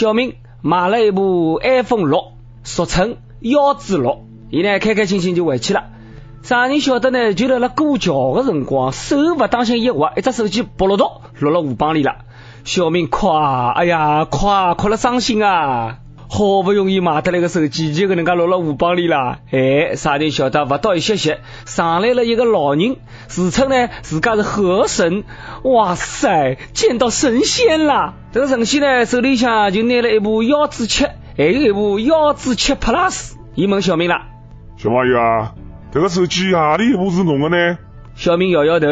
小明买了一部 iPhone 六，俗称幺子六，伊呢开开心心就回去了。啥人晓得呢？就在那过桥的辰光，手不当心一滑，一只手机拨落到落了河浜里了。小明哭啊，哎呀，哭啊，哭了伤心啊！好不容易买得来个手机，就搿能介落了河浜里啦。哎，啥人晓得？勿到一歇歇，上来了一个老人，自称呢自家是河神。哇塞，见到神仙啦！这个神仙呢手里向就拿了一部幺子七，还有一部幺子七 Plus。伊问小明啦：小朋友啊？这个手机何里一部是侬的呢？小明摇摇头，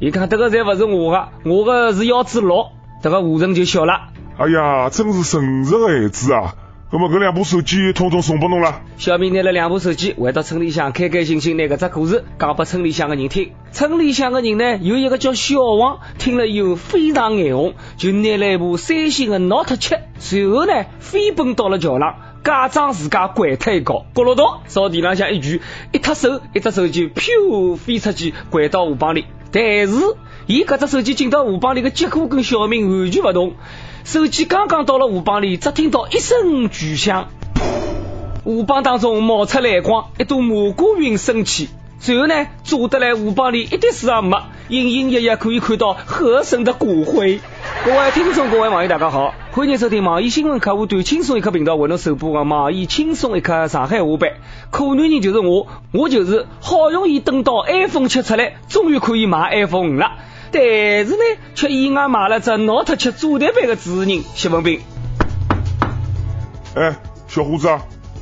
伊讲这个侪勿是我的，我的是幺子六。这个武神就笑了，哎呀，真是诚实的孩子啊！那么这两部手机统统送给侬了。小明拿了两部手机回到村里向，开开心心拿搿只故事讲给村里向的人听。村里向的人呢，有一个叫小王，听了以后非常眼红，就拿了一部三星的 Note 七，随后呢飞奔到了桥上。假装自家跪腿高，咕噜咚朝地浪向一举，一脱手，一只手机飘飞出去，拐到河浜里。但是，伊搿只手机进到河浜里的结果跟小明完全不同。手机刚刚到了河浜里，只听到一声巨响，河浜当中冒出蓝光，一朵蘑菇云升起。随后呢，坐得来河浜里一点事也没，隐隐约约可以看到河神的骨灰。各位听众，各位网友，大家好，欢迎收听网易新闻客户端轻松一刻频道为侬首播的网易轻松一刻上海话版。可男人就是我，我就是好容易等到 iPhone 七出来，终于可以买 iPhone 五了，但是呢，却意外买了只 Note 七主台版的主持人谢文斌。哎，小伙子，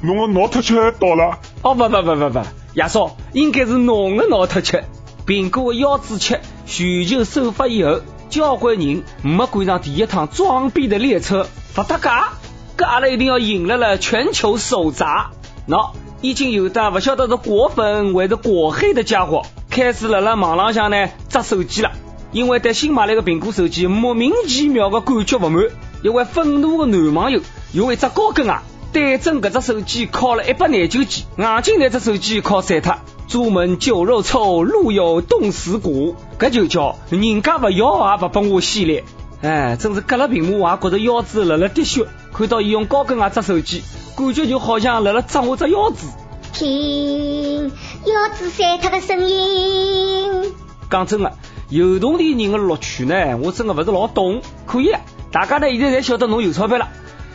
侬的 Note 七到了？哦，不不不不不。亚少，应该是侬的 Note 七，苹果的幺子七全球首发以后，交关人没赶上第一趟装逼的列车，不搭嘎，搿阿拉一定要迎来了全球首砸。喏，已经有的不晓得是果粉还是果黑的家伙，开始辣辣网浪向呢砸手机了，因为对新买来的苹果手机莫名其妙的感觉不满，一位愤怒的男网友用一只高跟鞋。对准搿只手机敲了一百廿九记，硬劲拿只手机敲散脱。朱门酒肉臭，路有冻死骨，搿就叫人家勿要也勿拨我系列。哎，真是隔了屏幕我也觉得腰子辣辣滴血。看到伊用高跟鞋砸手机，感觉就好像辣辣砸我只腰子。听腰子散脱的声音。讲真的，有动的人的乐趣呢，我真的不是老懂。可以，大家呢现在侪晓得侬有钞票了。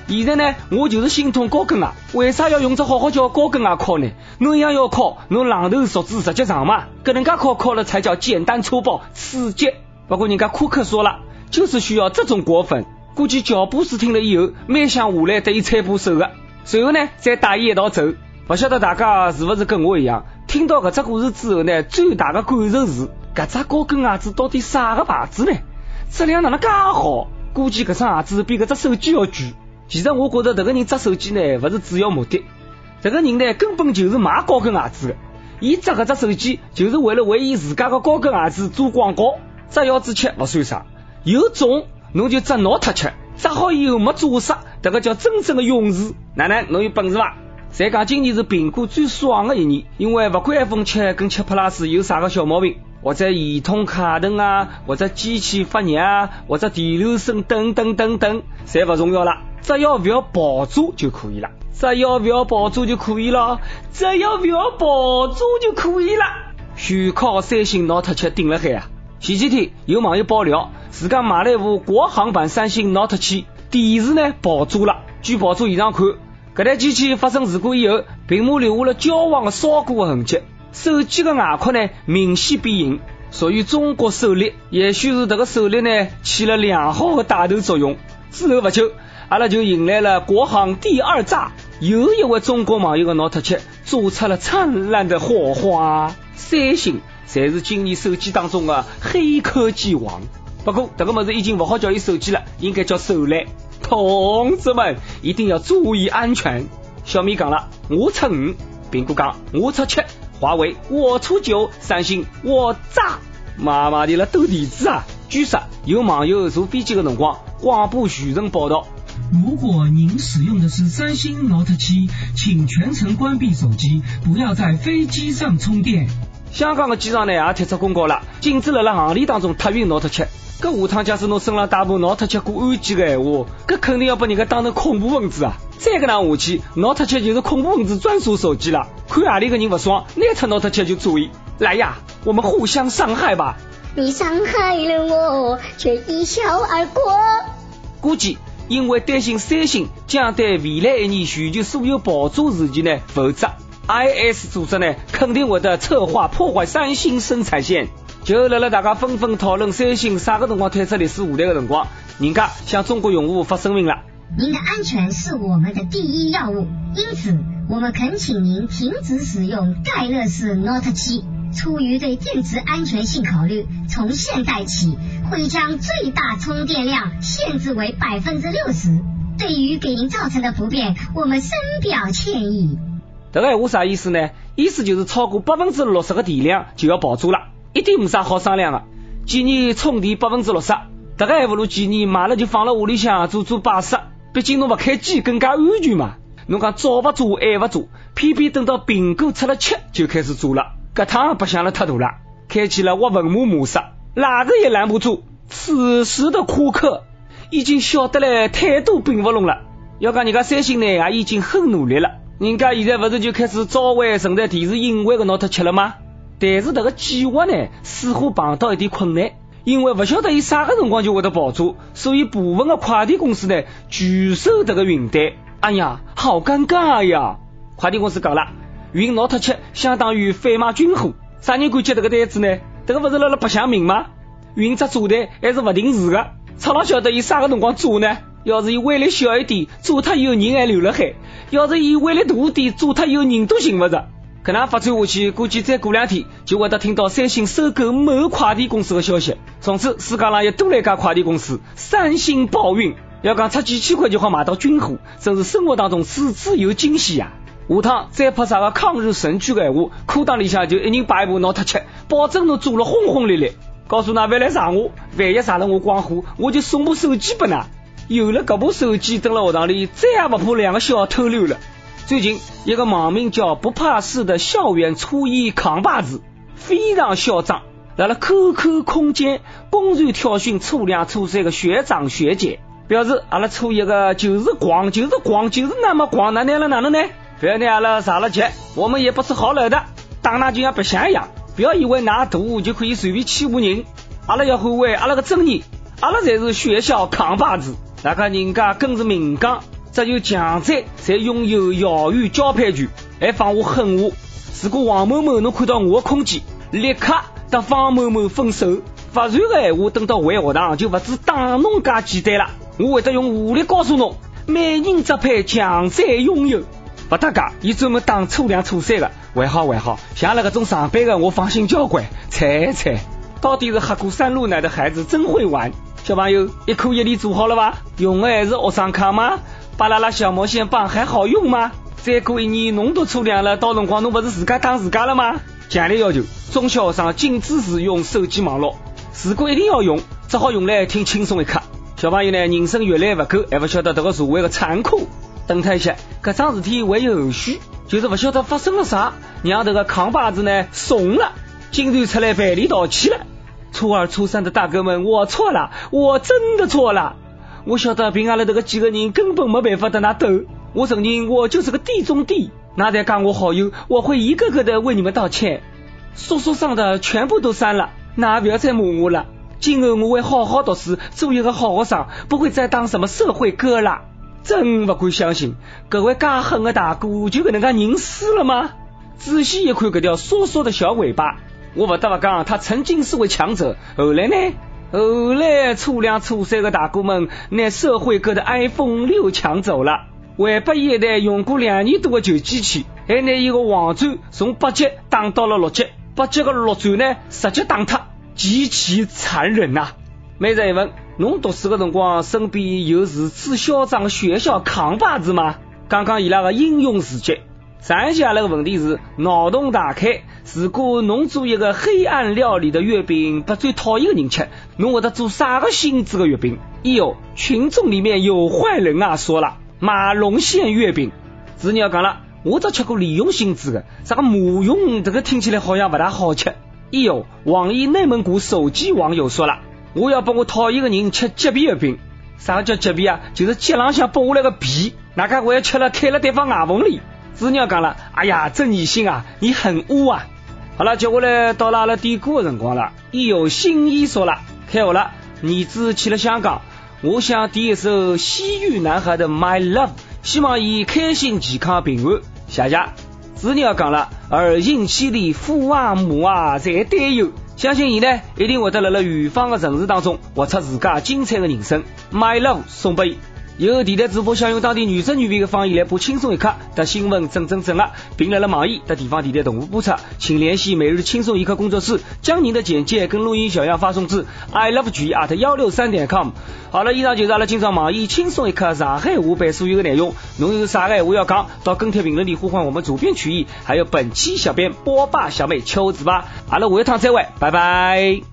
现在呢，我就是心痛高跟鞋，为啥要用只好好叫高跟鞋敲呢？侬一样要敲，侬榔头勺子直接上嘛，搿能介敲敲了才叫简单粗暴刺激。不过人家库克说了，就是需要这种果粉。估计乔布斯听了以后，蛮想下来对伊搀把手的，随后呢再带伊一道走。不晓得大家是不是跟我一样，听到搿只故事之后呢，最大的感受是，搿只高跟鞋子到底啥个牌子呢？质量哪能介好？估计搿双鞋子比搿只手机要贵。其实我觉得这个人砸手机呢，不是主要目的。这个人呢，根本就是卖高跟鞋子的。伊砸搿只手机，就是为了为伊自家的高跟鞋子做广告。砸腰子七不算啥，有种侬就砸脑壳吃，砸好以后没做实，这个叫真正的勇士。奶奶，侬有本事伐？再讲今年是苹果最爽的一年，因为不管 iPhone 七跟七 Plus 有啥个小毛病。或者系统卡顿啊，或者机器发热啊，或者电流声等等等等，侪不重要了，只要不要爆炸就可以了。只要不要爆炸就可以了，只要不要爆炸就可以了。全靠三星 Note 七顶了海啊！前几天有网友爆料，自家买了一部国行版三星 Note 七，电池呢爆炸了。据爆炸现场看，搿台机器发生事故以后，屏幕留下了焦黄的烧过的痕迹。手机的外壳呢明显变形，属于中国首例，也许是这个首例呢起了良好的带头作用。之后不久，阿拉就迎来了国行第二炸，又一位中国网友的 Note 7做出了灿烂的火花。三星才是今年手机当中的黑科技王。不过这个么子已经不好叫伊手机了，应该叫手雷。同志们一定要注意安全。小米讲了，我出五；苹果讲，我出七。华为我出九，三星我炸，妈妈的了斗地主啊！据说有网友坐飞机的辰光广播全程报道：如果您使用的是三星 Note 七，请全程关闭手机，不要在飞机上充电。香港的机场呢也贴出公告了，禁止了辣行李当中托运 Note 七。搿下趟假使侬身上带部 Note 七过安检个闲话，搿肯定要把人家当成恐怖分子啊！再搿能下去，Note 七就是恐怖分子专属手机了。看何里个人勿爽，拿出 Note 七就注意。来呀，我们互相伤害吧。你伤害了我，却一笑而过。估计因为担心三星将对未来一年全球所有爆炸事件呢负责，IS 组织呢肯定会得策划破坏三星生产线。就辣辣大家纷纷讨论三星啥个辰光退出历史舞台的辰光，人家向中国用户发声明了。您的安全是我们的第一要务，因此我们恳请您停止使用盖乐士 Note 七。出于对电池安全性考虑，从现在起会将最大充电量限制为百分之六十。对于给您造成的不便，我们深表歉意。这个话啥意思呢？意思就是超过百分之六十的电量就要爆炸了。一点没啥好商量的，建议充电百分之六十，大概还不如建议买了就放了屋里向做做摆设，毕竟侬不开机更加安全嘛。侬讲早不做晚不做，偏偏等到苹果出了七就开始做了，搿趟白想了太大了，开启了挖坟墓模式，哪个也拦不住。此时的库克已经晓得了态度并不拢了，要讲人家三星呢也已经很努力了，人家现在不是就开始召回存在电视隐患的 Note 七了吗？但是这个计划呢，似乎碰到一点困难，因为不晓得伊啥个辰光就会得爆炸，所以部分的快递公司呢拒收这个运单。哎呀，好尴尬呀！快递公司讲了，运 Note 七相当于贩卖军火，啥人敢接这个单子呢？这个不是辣辣白相命吗？运只炸弹还是不定时的，操哪晓得伊啥个辰光炸呢？要是伊威力小一点，炸他有人还留了海；要是伊威力大点，炸他有人都寻不着。可能发展下去，估计再过两天就会得听到三星收购某快递公司的消息。从此世界上又多了一家快递公司——三星包运。要讲出几千块就好买到军火，真是生活当中处处有惊喜呀！下趟再拍啥个抗日神剧的闲话，裤裆里向就一人摆一部 Note 七，保证侬做了轰轰烈烈。告诉㑚，别来查我，万一查了我光火，我就送部手机给㑚。有了这部手机，蹲了学堂里，再也不怕两个小偷溜了。最近，一个网名叫“不怕事”的校园初一扛把子非常嚣张，来了 QQ 空间公然挑衅初两初三的学长学姐，表示阿拉初一个就是狂，就是狂，就是那么狂，那能了哪能呢？不要拿阿拉上了急，我们也不是好惹的，打那就像白相一样，不要以为拿大就可以随便欺负人，阿拉要捍卫阿拉个尊严，阿拉才是学校扛把子，大家人家更是明讲。只有强者才拥有遥远交配权，还放我狠话。如果王某某侬看到我的空间，立刻和方某某分手。不然的闲话等到回学堂就不止打侬介简单了，我会得用武力告诉侬，美人只配强者拥有。不搭嘎，伊专门打初两初三的，还好还好，像那个种上班的我放心交关。猜猜，到底是喝过三鹿奶的孩子真会玩。小朋友，一课一理做好了吧？用的还是学生卡吗？巴啦啦小毛线棒还好用吗？再过一年侬读初两了，到辰光侬不是自家打自家了吗？强烈要求中小学生禁止使用手机网络，如果一定要用，只好用来听轻松一刻。小朋友呢，人生阅历不够，还不晓得这个社会的残酷。等他一下，搿桩事体还有后续，就是不晓得发生了啥，让这个扛把子呢怂了，竟然出来赔礼道歉了。初二、初三的大哥们，我错了，我真的错了。我晓得凭阿拉这个几个人根本没办法跟他斗，我承认我就是个地中地，那再加我好友，我会一个个的为你们道歉。说说上的全部都删了，那不要再骂我了。今后我会好好读书，做一个好学生，不会再当什么社会哥了。真不敢相信，各位家狠的大哥就跟能家人死了吗？仔细一看这条缩缩的小尾巴，我不得不讲，他曾经是位强者，后来呢？后来初两初三的大哥们拿社会哥的 iPhone 六抢走了，还把一台用过两年多的旧机器，还拿一个网转从八级打到了六级，八级的六转呢直接打塌，极其残忍呐！每日一问，侬读书的辰光身边有如此嚣张的学校扛把子吗？讲讲伊拉的英勇事迹。上一期阿拉个问题是脑洞大开，如果侬做一个黑暗料理的月饼，把最讨厌的人吃，侬会得做啥个性质的月饼？哎呦，群众里面有坏人啊！说了马龙馅月饼，子女要讲了，我只吃过利用性质的，啥个马用这个听起来好像不大好吃。哎呦，网易内蒙古手机网友说了，我要帮我讨厌个人吃鸡皮月饼。啥个叫鸡皮啊？就是鸡浪向剥下来个皮，哪个我要吃了开了对方牙缝里。子鸟讲了，哎呀，郑义兴啊，你很污啊！好了，接下来到了阿拉点歌的辰光了。一有新意说了，开学了，儿子去了香港，我想点一首西域男孩的 My Love，希望伊开心、健康、平安。谢谢。子鸟讲了，儿行千里父啊母啊侪担忧，相信伊呢一定会得辣辣远方的城市当中活出自家精彩的人生。My Love 送给伊。有电台主播想用当地原汁原味的方言来播轻松一刻的新闻整整整啊，并来了网易的地方电台同步播出，请联系每日轻松一刻工作室，将您的简介跟录音小样发送至 i love g at 幺六三点 com。好了，以上就是阿拉今朝网易轻松一刻上海话版所有的内容。侬有啥个话要讲，到跟帖评论里呼唤我们主编曲艺，还有本期小编波霸小妹秋子吧。阿拉下一趟再会，拜拜。